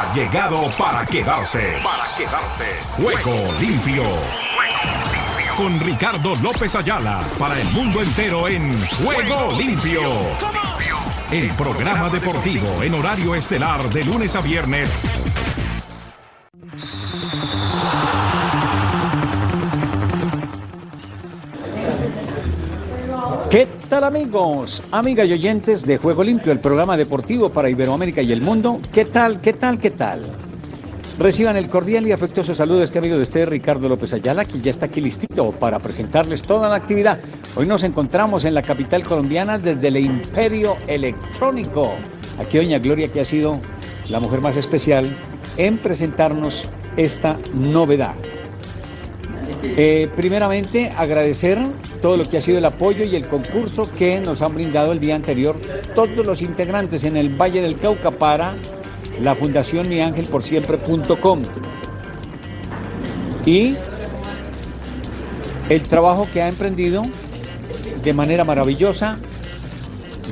ha llegado para quedarse. Para quedarse. Juego limpio. Con Ricardo López Ayala para el mundo entero en Juego limpio. El programa deportivo en horario estelar de lunes a viernes ¿Qué tal amigos, amigas y oyentes de Juego Limpio, el programa deportivo para Iberoamérica y el mundo? ¿Qué tal, qué tal, qué tal? Reciban el cordial y afectuoso saludo de este amigo de ustedes, Ricardo López Ayala, que ya está aquí listito para presentarles toda la actividad. Hoy nos encontramos en la capital colombiana desde el Imperio Electrónico. Aquí doña Gloria, que ha sido la mujer más especial en presentarnos esta novedad. Eh, primeramente, agradecer todo lo que ha sido el apoyo y el concurso que nos han brindado el día anterior todos los integrantes en el Valle del Cauca para la Fundación Mi Ángel por Siempre.com. Y el trabajo que ha emprendido de manera maravillosa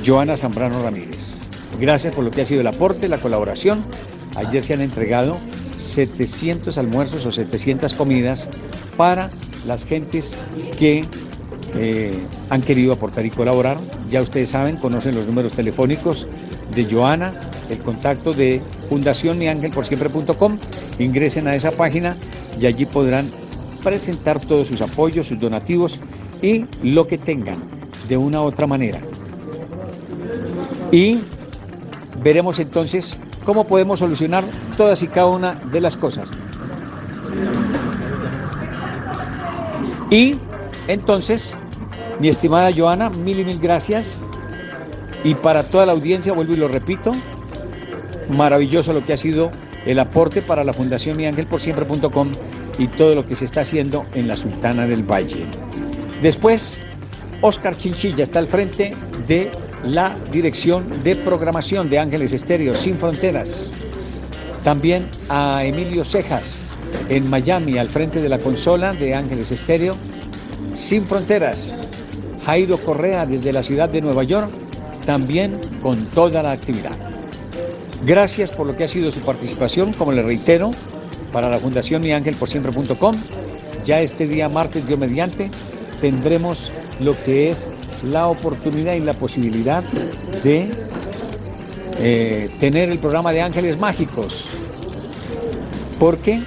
Joana Zambrano Ramírez. Gracias por lo que ha sido el aporte, la colaboración. Ayer se han entregado 700 almuerzos o 700 comidas para las gentes que eh, han querido aportar y colaborar. Ya ustedes saben, conocen los números telefónicos de Joana, el contacto de Fundación siempre.com. Ingresen a esa página y allí podrán presentar todos sus apoyos, sus donativos y lo que tengan de una u otra manera. Y veremos entonces cómo podemos solucionar todas y cada una de las cosas. Y entonces, mi estimada Joana, mil y mil gracias. Y para toda la audiencia, vuelvo y lo repito, maravilloso lo que ha sido el aporte para la Fundación Mi Ángel por Siempre.com y todo lo que se está haciendo en la Sultana del Valle. Después, Oscar Chinchilla está al frente de la dirección de programación de Ángeles Estéreo Sin Fronteras. También a Emilio Cejas en Miami, al frente de la consola de Ángeles Estéreo Sin Fronteras. Jairo Correa desde la ciudad de Nueva York, también con toda la actividad. Gracias por lo que ha sido su participación, como le reitero, para la Fundación Mi Ángel por Siempre.com. Ya este día martes, Dios mediante, tendremos lo que es la oportunidad y la posibilidad de eh, tener el programa de Ángeles Mágicos, porque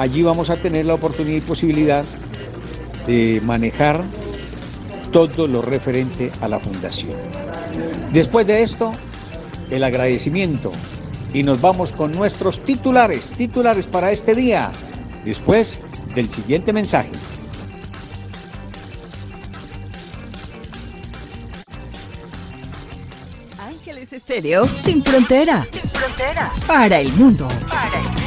allí vamos a tener la oportunidad y posibilidad de manejar todo lo referente a la fundación. Después de esto, el agradecimiento y nos vamos con nuestros titulares, titulares para este día, después del siguiente mensaje. Ángeles Estéreo sin frontera. Sin frontera. Para el mundo. Para el mundo.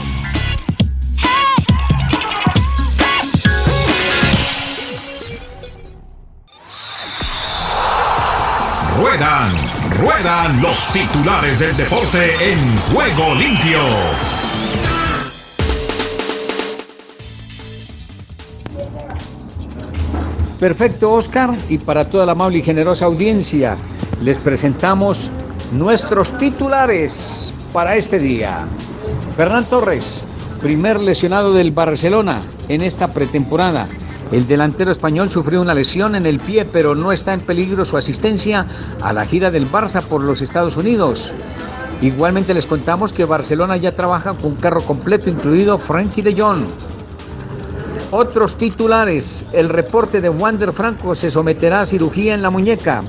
Ruedan, ruedan los titulares del deporte en juego limpio. Perfecto, Oscar, y para toda la amable y generosa audiencia, les presentamos nuestros titulares para este día. Fernán Torres, primer lesionado del Barcelona en esta pretemporada. El delantero español sufrió una lesión en el pie, pero no está en peligro su asistencia a la gira del Barça por los Estados Unidos. Igualmente les contamos que Barcelona ya trabaja con carro completo, incluido Frankie de Jong. Otros titulares. El reporte de Wander Franco se someterá a cirugía en la muñeca.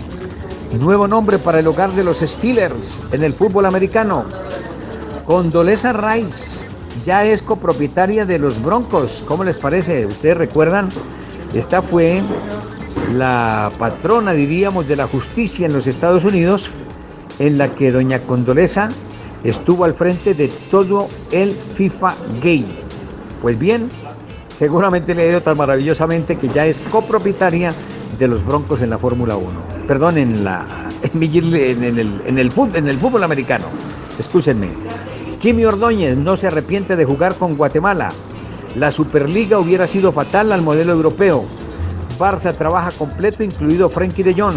Nuevo nombre para el hogar de los Steelers en el fútbol americano. Condoleza Rice ya es copropietaria de los Broncos. ¿Cómo les parece? ¿Ustedes recuerdan? Esta fue la patrona, diríamos, de la justicia en los Estados Unidos, en la que doña Condoleza estuvo al frente de todo el FIFA gay. Pues bien, seguramente le ha ido tan maravillosamente que ya es copropietaria de los Broncos en la Fórmula 1. Perdón, en, la, en, el, en, el, en el fútbol americano. Escúchenme. Kimi Ordóñez no se arrepiente de jugar con Guatemala. La Superliga hubiera sido fatal al modelo europeo. Barça trabaja completo, incluido Frenkie de Jong.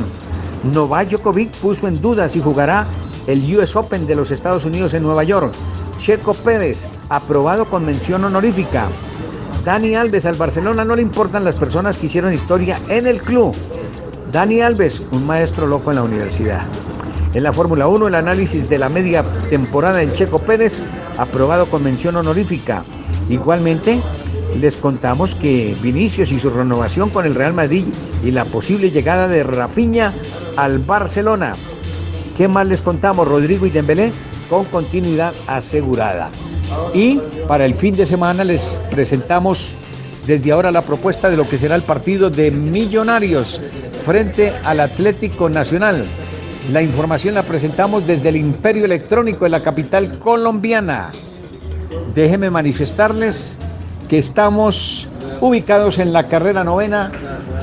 Novak Djokovic puso en duda si jugará el US Open de los Estados Unidos en Nueva York. Checo Pérez, aprobado con mención honorífica. Dani Alves, al Barcelona no le importan las personas que hicieron historia en el club. Dani Alves, un maestro loco en la universidad. En la Fórmula 1, el análisis de la media temporada del Checo Pérez, aprobado con mención honorífica. Igualmente, les contamos que Vinicius y su renovación con el Real Madrid y la posible llegada de Rafinha al Barcelona. ¿Qué más les contamos? Rodrigo y Dembélé con continuidad asegurada. Y para el fin de semana les presentamos desde ahora la propuesta de lo que será el partido de Millonarios frente al Atlético Nacional. La información la presentamos desde el Imperio Electrónico de la capital colombiana. Déjenme manifestarles que estamos ubicados en la carrera novena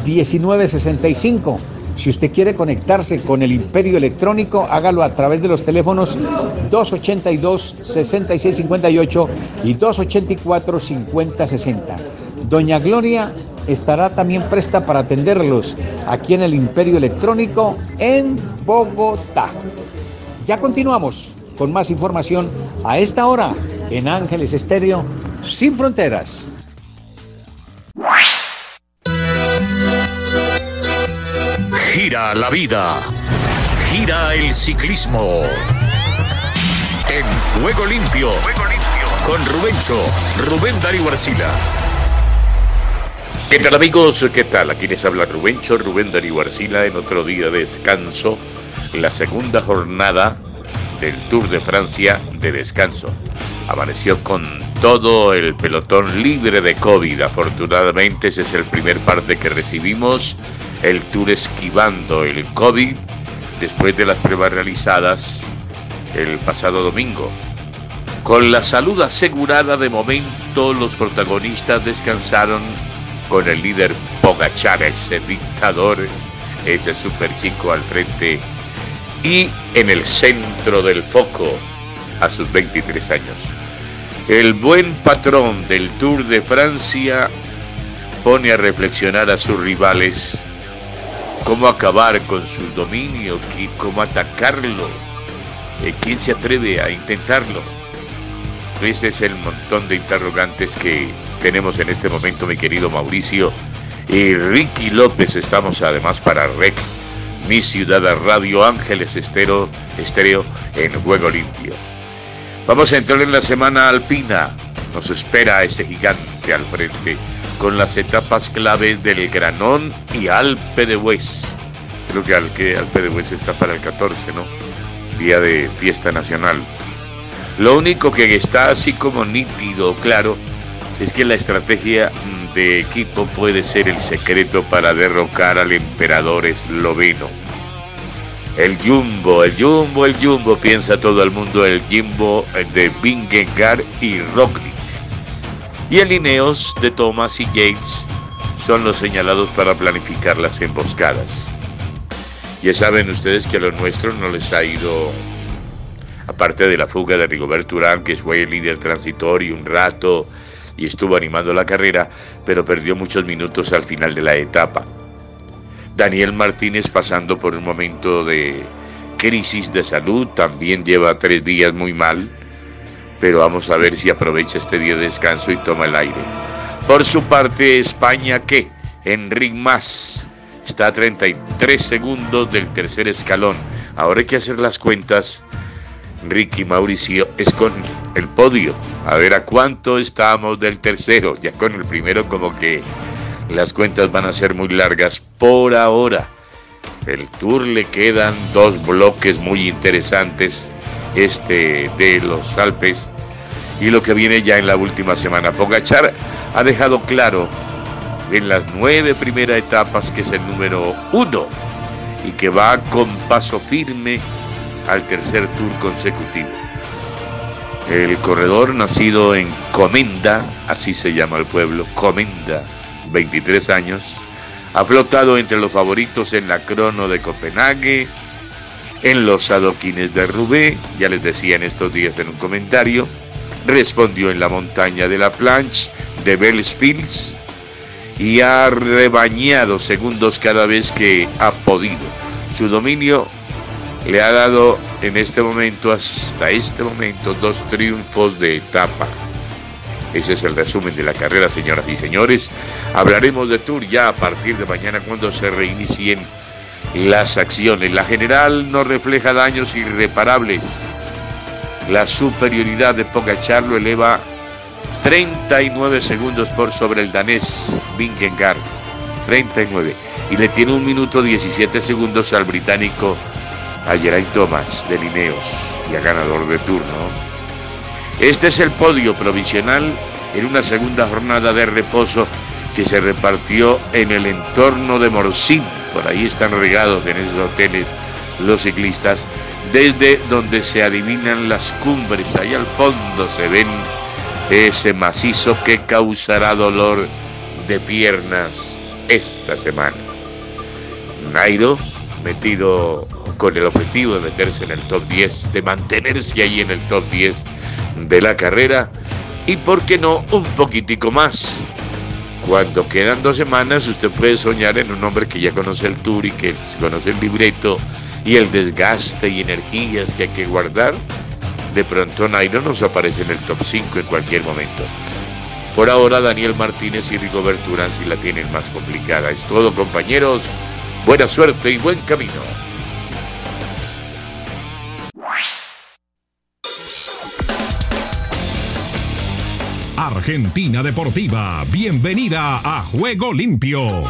1965 si usted quiere conectarse con el Imperio Electrónico, hágalo a través de los teléfonos 282-6658 y 284-5060. Doña Gloria estará también presta para atenderlos aquí en el Imperio Electrónico en Bogotá. Ya continuamos con más información a esta hora en Ángeles Estéreo Sin Fronteras. Gira la vida. Gira el ciclismo. En Juego Limpio. Con Rubencho, Rubén Darío Arcila. ¿Qué tal amigos? ¿Qué tal? Aquí les habla Rubencho, Rubén Darío Arcila en otro día de descanso. La segunda jornada del Tour de Francia de descanso. Amaneció con todo el pelotón libre de COVID. Afortunadamente ese es el primer parte que recibimos el Tour esquivando el COVID después de las pruebas realizadas el pasado domingo. Con la salud asegurada de momento, los protagonistas descansaron con el líder Pogachar, ese dictador, ese super chico al frente y en el centro del foco a sus 23 años. El buen patrón del Tour de Francia pone a reflexionar a sus rivales cómo acabar con su dominio, cómo atacarlo, eh, quién se atreve a intentarlo. Ese es el montón de interrogantes que tenemos en este momento, mi querido Mauricio. Y Ricky López, estamos además para REC, mi ciudad Radio Ángeles Estero, Estéreo en Juego Limpio. Vamos a entrar en la semana alpina. Nos espera ese gigante al frente con las etapas claves del Granón y Alpe de Hues. Creo que, al, que Alpe de Hues está para el 14, ¿no? Día de fiesta nacional. Lo único que está así como nítido, claro, es que la estrategia de equipo puede ser el secreto para derrocar al emperador esloveno. El Jumbo, el Jumbo, el Jumbo, piensa todo el mundo, el Jumbo de Vingegaard y Roglic y el Ineos de Thomas y Yates son los señalados para planificar las emboscadas. Ya saben ustedes que a los nuestros no les ha ido, aparte de la fuga de Rigoberto Urán, que fue el líder transitorio un rato y estuvo animando la carrera, pero perdió muchos minutos al final de la etapa. Daniel Martínez pasando por un momento de crisis de salud, también lleva tres días muy mal pero vamos a ver si aprovecha este día de descanso y toma el aire. Por su parte, España, ¿qué? Enric Más está a 33 segundos del tercer escalón. Ahora hay que hacer las cuentas. Ricky Mauricio es con el podio. A ver a cuánto estamos del tercero. Ya con el primero como que las cuentas van a ser muy largas por ahora. El Tour le quedan dos bloques muy interesantes este de los Alpes y lo que viene ya en la última semana. Pogachar ha dejado claro en las nueve primeras etapas que es el número uno y que va con paso firme al tercer tour consecutivo. El corredor nacido en Comenda, así se llama el pueblo, Comenda, 23 años, ha flotado entre los favoritos en la crono de Copenhague, en los adoquines de Rubé, ya les decía en estos días en un comentario, respondió en la montaña de la planche de Bellsfields y ha rebañado segundos cada vez que ha podido. Su dominio le ha dado en este momento, hasta este momento, dos triunfos de etapa. Ese es el resumen de la carrera, señoras y señores. Hablaremos de Tour ya a partir de mañana cuando se reinicien las acciones. La general no refleja daños irreparables. La superioridad de Pogachar lo eleva 39 segundos por sobre el danés Vingegaard. 39. Y le tiene un minuto 17 segundos al británico a Geraint Thomas de Lineos y a ganador de turno. Este es el podio provisional en una segunda jornada de reposo que se repartió en el entorno de Morcín. Por ahí están regados en esos hoteles los ciclistas, desde donde se adivinan las cumbres. Ahí al fondo se ven ese macizo que causará dolor de piernas esta semana. Nairo, metido con el objetivo de meterse en el top 10, de mantenerse ahí en el top 10 de la carrera y, por qué no, un poquitico más. Cuando quedan dos semanas, usted puede soñar en un hombre que ya conoce el tour y que conoce el libreto y el desgaste y energías que hay que guardar. De pronto Nairo nos aparece en el top 5 en cualquier momento. Por ahora Daniel Martínez y Rigoberto Urán sí la tienen más complicada. Es todo compañeros. Buena suerte y buen camino. Argentina Deportiva, bienvenida a Juego Limpio.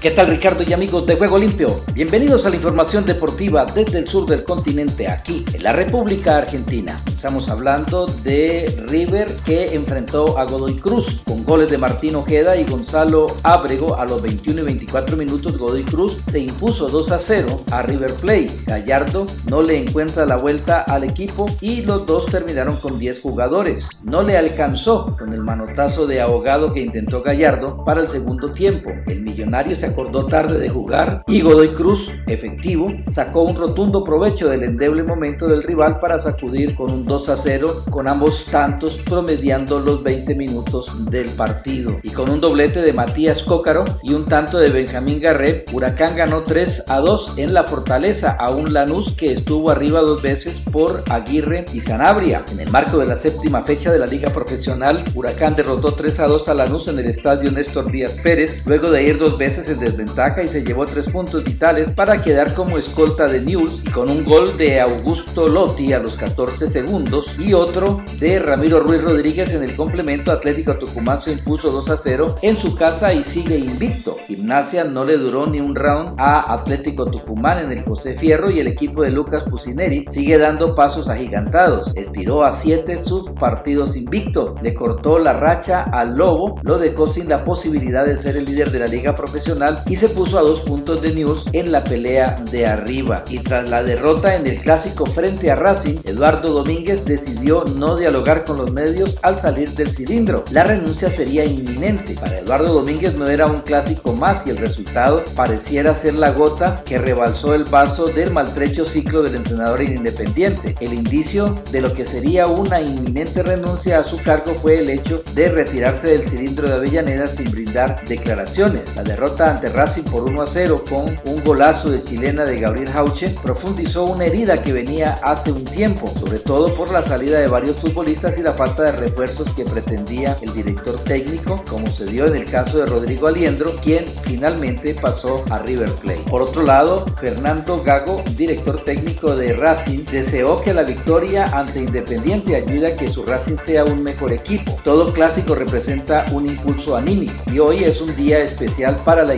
¿Qué tal Ricardo y amigos de Juego Limpio? Bienvenidos a la información deportiva desde el sur del continente, aquí en la República Argentina. Estamos hablando de River que enfrentó a Godoy Cruz con goles de Martín Ojeda y Gonzalo Ábrego a los 21 y 24 minutos. Godoy Cruz se impuso 2 a 0 a River Plate. Gallardo no le encuentra la vuelta al equipo y los dos terminaron con 10 jugadores. No le alcanzó con el manotazo de ahogado que intentó Gallardo para el segundo tiempo. El millonario se acordó tarde de jugar y Godoy Cruz, efectivo, sacó un rotundo provecho del endeble momento del rival para sacudir con un 2 a 0 con ambos tantos promediando los 20 minutos del partido. Y con un doblete de Matías Cócaro y un tanto de Benjamín Garret, Huracán ganó 3 a 2 en la Fortaleza a un Lanús que estuvo arriba dos veces por Aguirre y Sanabria. En el marco de la séptima fecha de la Liga Profesional, Huracán derrotó 3 a 2 a Lanús en el estadio Néstor Díaz Pérez, luego de ir dos veces en desventaja y se llevó tres puntos vitales para quedar como escolta de News y con un gol de Augusto Lotti a los 14 segundos y otro de Ramiro Ruiz Rodríguez en el complemento Atlético Tucumán se impuso 2 a 0 en su casa y sigue invicto. Gimnasia no le duró ni un round a Atlético Tucumán en el José Fierro y el equipo de Lucas Pusineri sigue dando pasos agigantados. Estiró a 7 sus partidos invicto, le cortó la racha al Lobo, lo dejó sin la posibilidad de ser el líder de la liga profesional y se puso a dos puntos de News en la pelea de arriba. Y tras la derrota en el clásico frente a Racing, Eduardo Domínguez decidió no dialogar con los medios al salir del cilindro. La renuncia sería inminente. Para Eduardo Domínguez no era un clásico más y el resultado pareciera ser la gota que rebalsó el vaso del maltrecho ciclo del entrenador independiente. El indicio de lo que sería una inminente renuncia a su cargo fue el hecho de retirarse del cilindro de Avellaneda sin brindar declaraciones. La derrota ante Racing por 1 a 0 con un golazo de chilena de Gabriel Hauche, profundizó una herida que venía hace un tiempo, sobre todo por la salida de varios futbolistas y la falta de refuerzos que pretendía el director técnico, como se dio en el caso de Rodrigo Aliendro, quien finalmente pasó a River Plate. Por otro lado, Fernando Gago, director técnico de Racing, deseó que la victoria ante Independiente ayude a que su Racing sea un mejor equipo. Todo clásico representa un impulso anímico y hoy es un día especial para la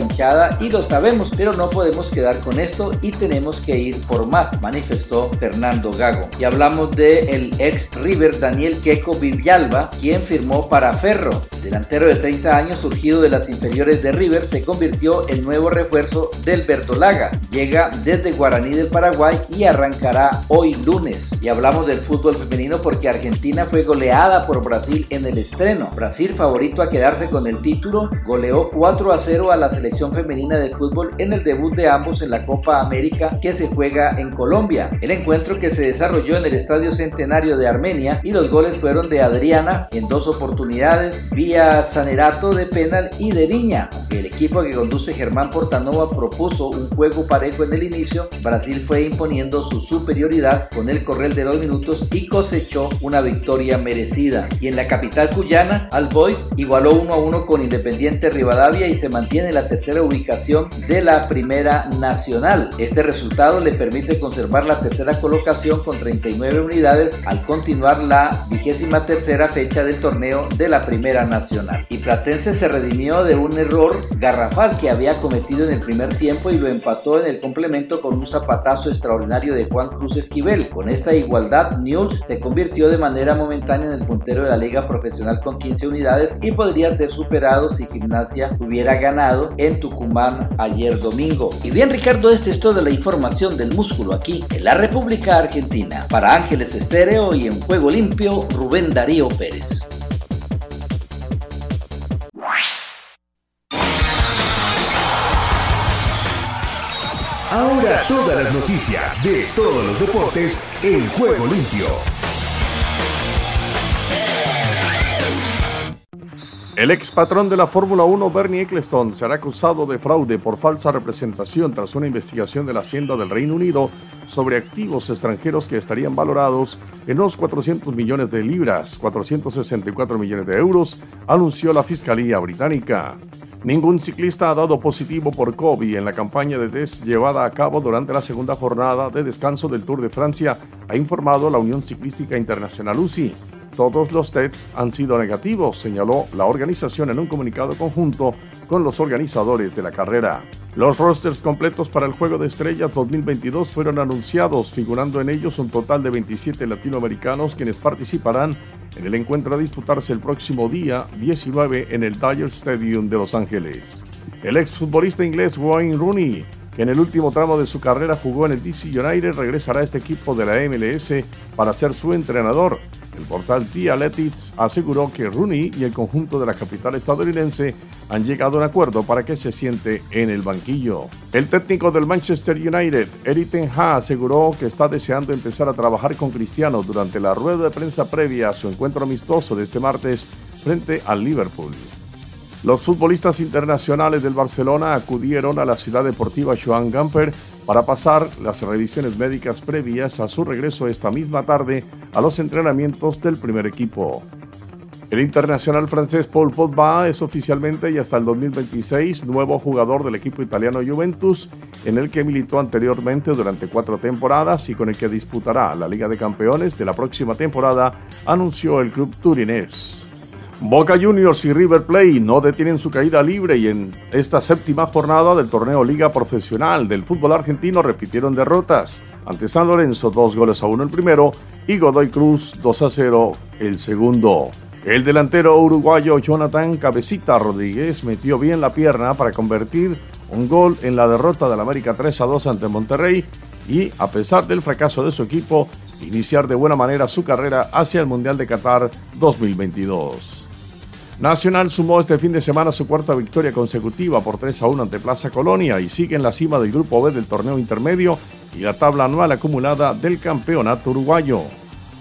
y lo sabemos, pero no podemos quedar con esto y tenemos que ir por más, manifestó Fernando Gago. Y hablamos de el ex River Daniel Queco Vivialba, quien firmó para Ferro. Delantero de 30 años surgido de las inferiores de River, se convirtió en nuevo refuerzo del Bertolaga. Llega desde Guaraní del Paraguay y arrancará hoy lunes. Y hablamos del fútbol femenino porque Argentina fue goleada por Brasil en el estreno. Brasil favorito a quedarse con el título, goleó 4 a 0 a la selección femenina de fútbol en el debut de ambos en la Copa América que se juega en Colombia. El encuentro que se desarrolló en el Estadio Centenario de Armenia y los goles fueron de Adriana en dos oportunidades, Sanerato de penal y de Viña. el equipo que conduce Germán Portanova propuso un juego parejo en el inicio, Brasil fue imponiendo su superioridad con el correr de los minutos y cosechó una victoria merecida. Y en la capital cuyana, Al Boys igualó 1 a 1 con Independiente Rivadavia y se mantiene en la tercera ubicación de la Primera Nacional. Este resultado le permite conservar la tercera colocación con 39 unidades al continuar la vigésima tercera fecha del torneo de la Primera Nacional. Y Platense se redimió de un error garrafal que había cometido en el primer tiempo y lo empató en el complemento con un zapatazo extraordinario de Juan Cruz Esquivel. Con esta igualdad, Newell's se convirtió de manera momentánea en el puntero de la liga profesional con 15 unidades y podría ser superado si Gimnasia hubiera ganado en Tucumán ayer domingo. Y bien Ricardo, este es toda la información del músculo aquí en la República Argentina. Para Ángeles Estéreo y en Juego Limpio, Rubén Darío Pérez. Ahora todas las noticias de todos los deportes en Juego Limpio. El ex patrón de la Fórmula 1, Bernie Eccleston, será acusado de fraude por falsa representación tras una investigación de la Hacienda del Reino Unido sobre activos extranjeros que estarían valorados en unos 400 millones de libras, 464 millones de euros, anunció la Fiscalía Británica. Ningún ciclista ha dado positivo por COVID en la campaña de test llevada a cabo durante la segunda jornada de descanso del Tour de Francia, ha informado la Unión Ciclística Internacional UCI. Todos los tests han sido negativos, señaló la organización en un comunicado conjunto con los organizadores de la carrera. Los rosters completos para el Juego de Estrellas 2022 fueron anunciados, figurando en ellos un total de 27 latinoamericanos quienes participarán en el encuentro a disputarse el próximo día 19 en el Dodger Stadium de Los Ángeles. El exfutbolista inglés Wayne Rooney, que en el último tramo de su carrera jugó en el DC United, regresará a este equipo de la MLS para ser su entrenador. El portal The Athletics aseguró que Rooney y el conjunto de la capital estadounidense han llegado a un acuerdo para que se siente en el banquillo. El técnico del Manchester United, Eric Ten Hag, aseguró que está deseando empezar a trabajar con Cristiano durante la rueda de prensa previa a su encuentro amistoso de este martes frente al Liverpool. Los futbolistas internacionales del Barcelona acudieron a la ciudad deportiva Joan Gamper para pasar las revisiones médicas previas a su regreso esta misma tarde a los entrenamientos del primer equipo. El internacional francés Paul Pogba es oficialmente y hasta el 2026 nuevo jugador del equipo italiano Juventus, en el que militó anteriormente durante cuatro temporadas y con el que disputará la Liga de Campeones de la próxima temporada, anunció el club turinés. Boca Juniors y River Plate no detienen su caída libre y en esta séptima jornada del torneo Liga Profesional del fútbol argentino repitieron derrotas ante San Lorenzo dos goles a uno el primero y Godoy Cruz 2 a 0 el segundo. El delantero uruguayo Jonathan Cabecita Rodríguez metió bien la pierna para convertir un gol en la derrota del América 3 a 2 ante Monterrey y, a pesar del fracaso de su equipo, iniciar de buena manera su carrera hacia el Mundial de Qatar 2022. Nacional sumó este fin de semana su cuarta victoria consecutiva por 3 a 1 ante Plaza Colonia y sigue en la cima del grupo B del torneo intermedio y la tabla anual acumulada del campeonato uruguayo.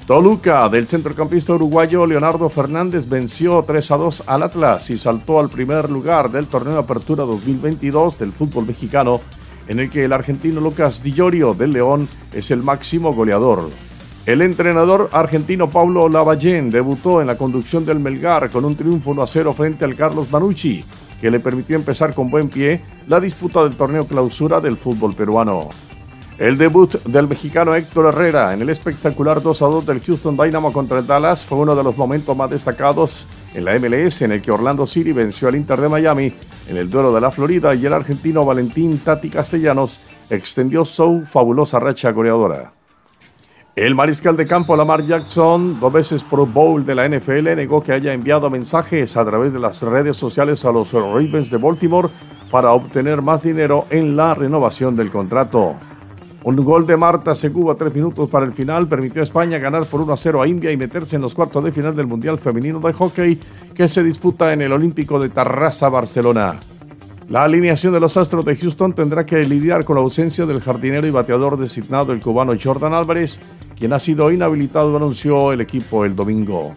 Toluca, del centrocampista uruguayo Leonardo Fernández, venció 3 a 2 al Atlas y saltó al primer lugar del torneo Apertura 2022 del fútbol mexicano, en el que el argentino Lucas Di del León es el máximo goleador. El entrenador argentino Paulo Lavallén debutó en la conducción del Melgar con un triunfo 1 a 0 frente al Carlos Manucci, que le permitió empezar con buen pie la disputa del torneo clausura del fútbol peruano. El debut del mexicano Héctor Herrera en el espectacular 2 a 2 del Houston Dynamo contra el Dallas fue uno de los momentos más destacados en la MLS en el que Orlando City venció al Inter de Miami en el duelo de la Florida y el argentino Valentín Tati Castellanos extendió su fabulosa racha goleadora. El mariscal de campo Lamar Jackson, dos veces Pro Bowl de la NFL, negó que haya enviado mensajes a través de las redes sociales a los Ravens de Baltimore para obtener más dinero en la renovación del contrato. Un gol de Marta Seguba tres minutos para el final permitió a España ganar por 1 a 0 a India y meterse en los cuartos de final del Mundial Femenino de Hockey que se disputa en el Olímpico de Tarrasa, Barcelona. La alineación de los Astros de Houston tendrá que lidiar con la ausencia del jardinero y bateador designado el cubano Jordan Álvarez, quien ha sido inhabilitado, anunció el equipo el domingo.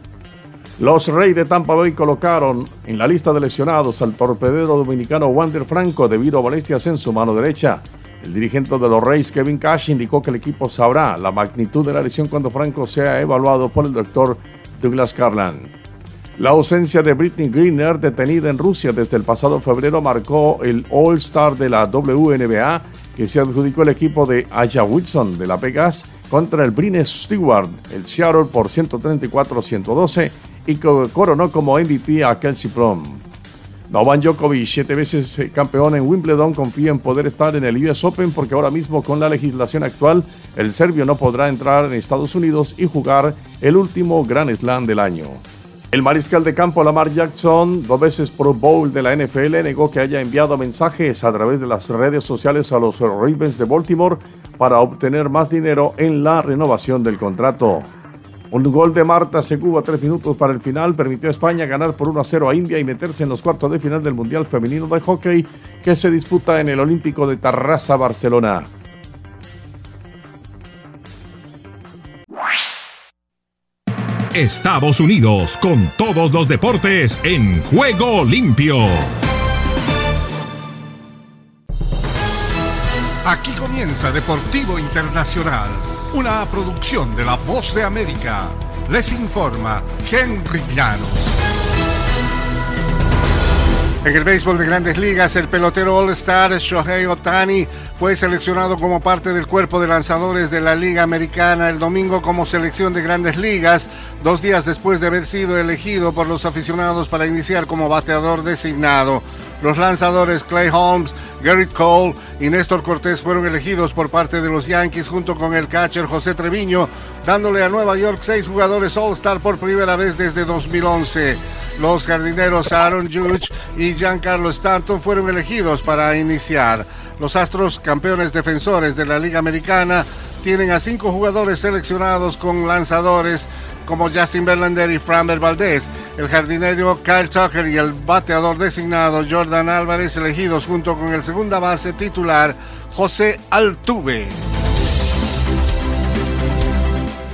Los Reyes de Tampa Bay colocaron en la lista de lesionados al torpedero dominicano Wander Franco debido a molestias en su mano derecha. El dirigente de los Reyes, Kevin Cash, indicó que el equipo sabrá la magnitud de la lesión cuando Franco sea evaluado por el doctor Douglas Carlan. La ausencia de Britney Greener, detenida en Rusia desde el pasado febrero, marcó el All-Star de la WNBA que se adjudicó el equipo de Aya Wilson de la Vegas contra el Brine Stewart, el Seattle por 134-112 y coronó como MVP a Kelsey Plum. Novak Djokovic, siete veces campeón en Wimbledon, confía en poder estar en el US Open porque ahora mismo con la legislación actual el serbio no podrá entrar en Estados Unidos y jugar el último Grand Slam del año. El mariscal de campo Lamar Jackson, dos veces Pro Bowl de la NFL, negó que haya enviado mensajes a través de las redes sociales a los Ravens de Baltimore para obtener más dinero en la renovación del contrato. Un gol de Marta Seguba, tres minutos para el final, permitió a España ganar por 1 a 0 a India y meterse en los cuartos de final del Mundial Femenino de Hockey que se disputa en el Olímpico de Tarrasa, Barcelona. Estados Unidos con todos los deportes en juego limpio. Aquí comienza Deportivo Internacional una producción de La Voz de América. Les informa Henry Llanos. En el béisbol de grandes ligas, el pelotero All-Star Shohei Otani fue seleccionado como parte del cuerpo de lanzadores de la Liga Americana el domingo como selección de grandes ligas, dos días después de haber sido elegido por los aficionados para iniciar como bateador designado. Los lanzadores Clay Holmes, Garrett Cole y Néstor Cortés fueron elegidos por parte de los Yankees junto con el catcher José Treviño, dándole a Nueva York seis jugadores All-Star por primera vez desde 2011. Los jardineros Aaron Judge y Giancarlo Stanton fueron elegidos para iniciar. Los Astros, campeones defensores de la Liga Americana, tienen a cinco jugadores seleccionados con lanzadores como Justin Verlander y Framber Valdez, el jardinero Kyle Tucker y el bateador designado Jordan Álvarez elegidos junto con el segunda base titular José Altuve.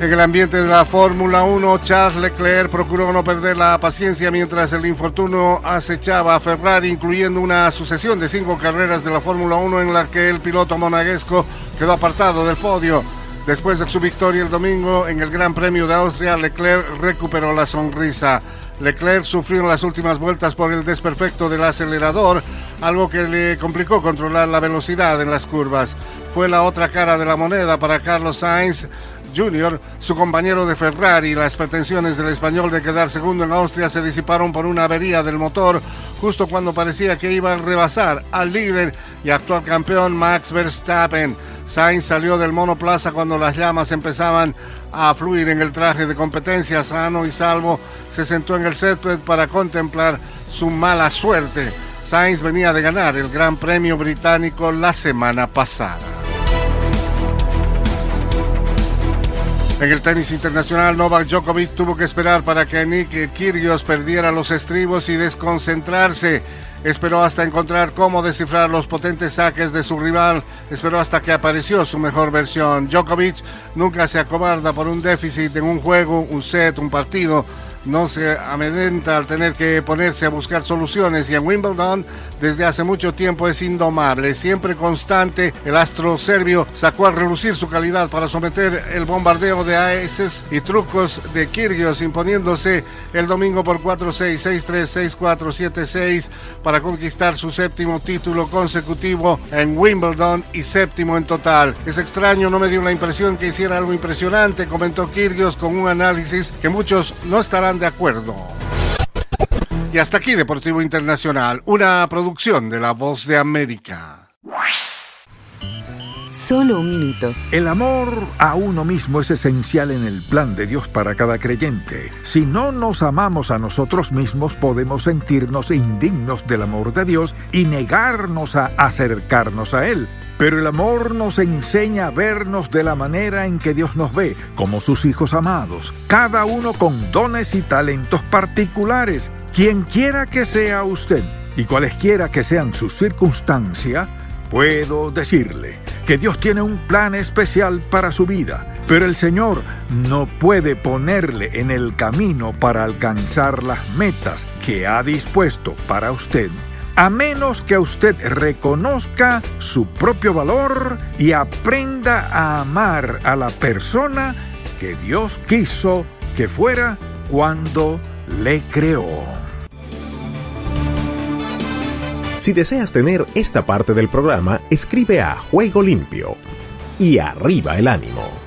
En el ambiente de la Fórmula 1, Charles Leclerc procuró no perder la paciencia mientras el infortunio acechaba a Ferrari, incluyendo una sucesión de cinco carreras de la Fórmula 1 en la que el piloto monaguesco quedó apartado del podio. Después de su victoria el domingo en el Gran Premio de Austria, Leclerc recuperó la sonrisa. Leclerc sufrió en las últimas vueltas por el desperfecto del acelerador, algo que le complicó controlar la velocidad en las curvas. Fue la otra cara de la moneda para Carlos Sainz, Jr., su compañero de Ferrari, las pretensiones del español de quedar segundo en Austria se disiparon por una avería del motor justo cuando parecía que iba a rebasar al líder y actual campeón Max Verstappen. Sainz salió del monoplaza cuando las llamas empezaban a fluir en el traje de competencia, sano y salvo, se sentó en el césped para contemplar su mala suerte. Sainz venía de ganar el Gran Premio Británico la semana pasada. En el tenis internacional, Novak Djokovic tuvo que esperar para que Nick Kyrgios perdiera los estribos y desconcentrarse. Esperó hasta encontrar cómo descifrar los potentes saques de su rival. Esperó hasta que apareció su mejor versión. Djokovic nunca se acobarda por un déficit en un juego, un set, un partido no se amedenta al tener que ponerse a buscar soluciones y en Wimbledon desde hace mucho tiempo es indomable, siempre constante. El astro serbio sacó a relucir su calidad para someter el bombardeo de aeses y trucos de Kirgios, imponiéndose el domingo por 4-6, 6-3, 6-4, 7-6 para conquistar su séptimo título consecutivo en Wimbledon y séptimo en total. Es extraño, no me dio la impresión que hiciera algo impresionante, comentó Kirgios con un análisis que muchos no estarán de acuerdo. Y hasta aquí Deportivo Internacional, una producción de La Voz de América. Solo un minuto. El amor a uno mismo es esencial en el plan de Dios para cada creyente. Si no nos amamos a nosotros mismos, podemos sentirnos indignos del amor de Dios y negarnos a acercarnos a Él. Pero el amor nos enseña a vernos de la manera en que Dios nos ve, como sus hijos amados, cada uno con dones y talentos particulares. Quien quiera que sea usted y cualesquiera que sean sus circunstancias, puedo decirle, que Dios tiene un plan especial para su vida, pero el Señor no puede ponerle en el camino para alcanzar las metas que ha dispuesto para usted a menos que usted reconozca su propio valor y aprenda a amar a la persona que Dios quiso que fuera cuando le creó. Si deseas tener esta parte del programa, escribe a Juego Limpio y arriba el ánimo.